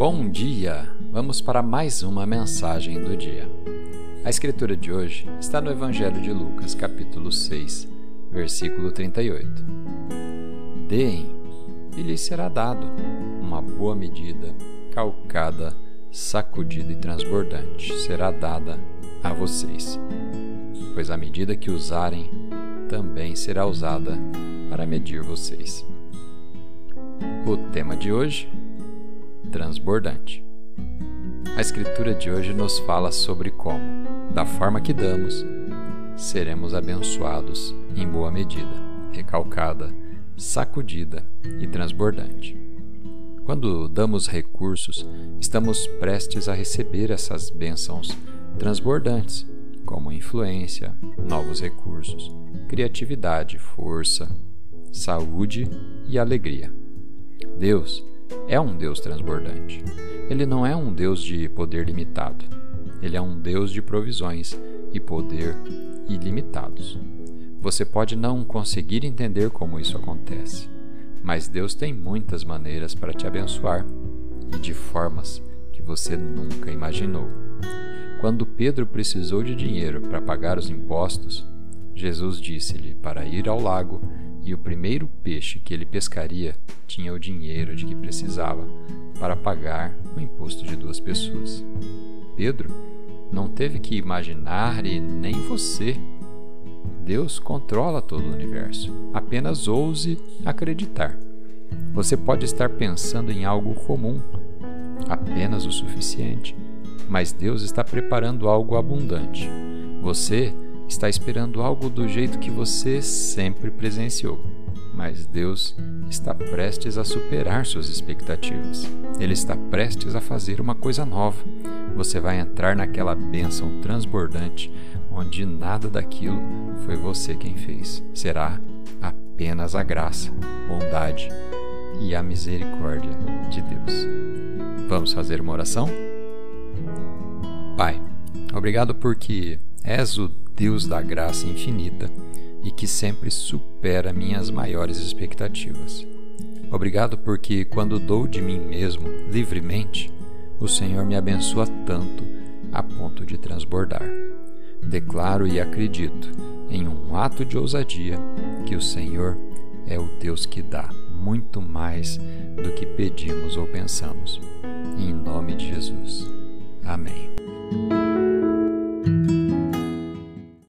Bom dia! Vamos para mais uma mensagem do dia. A escritura de hoje está no Evangelho de Lucas, capítulo 6, versículo 38. Deem, e lhes será dado uma boa medida, calcada, sacudida e transbordante será dada a vocês. Pois a medida que usarem também será usada para medir vocês. O tema de hoje transbordante. A Escritura de hoje nos fala sobre como, da forma que damos, seremos abençoados em boa medida, recalcada, sacudida e transbordante. Quando damos recursos, estamos prestes a receber essas bênçãos transbordantes, como influência, novos recursos, criatividade, força, saúde e alegria. Deus é um Deus transbordante. Ele não é um Deus de poder limitado. Ele é um Deus de provisões e poder ilimitados. Você pode não conseguir entender como isso acontece, mas Deus tem muitas maneiras para te abençoar e de formas que você nunca imaginou. Quando Pedro precisou de dinheiro para pagar os impostos, Jesus disse-lhe para ir ao lago e o primeiro peixe que ele pescaria tinha o dinheiro de que precisava para pagar o imposto de duas pessoas. Pedro não teve que imaginar e nem você. Deus controla todo o universo. Apenas ouse acreditar. Você pode estar pensando em algo comum, apenas o suficiente, mas Deus está preparando algo abundante. Você está esperando algo do jeito que você sempre presenciou, mas Deus está prestes a superar suas expectativas. Ele está prestes a fazer uma coisa nova. Você vai entrar naquela bênção transbordante onde nada daquilo foi você quem fez. Será apenas a graça, bondade e a misericórdia de Deus. Vamos fazer uma oração? Pai, obrigado porque és o Deus da graça infinita e que sempre supera minhas maiores expectativas. Obrigado porque, quando dou de mim mesmo livremente, o Senhor me abençoa tanto a ponto de transbordar. Declaro e acredito, em um ato de ousadia, que o Senhor é o Deus que dá muito mais do que pedimos ou pensamos. Em nome de Jesus. Amém.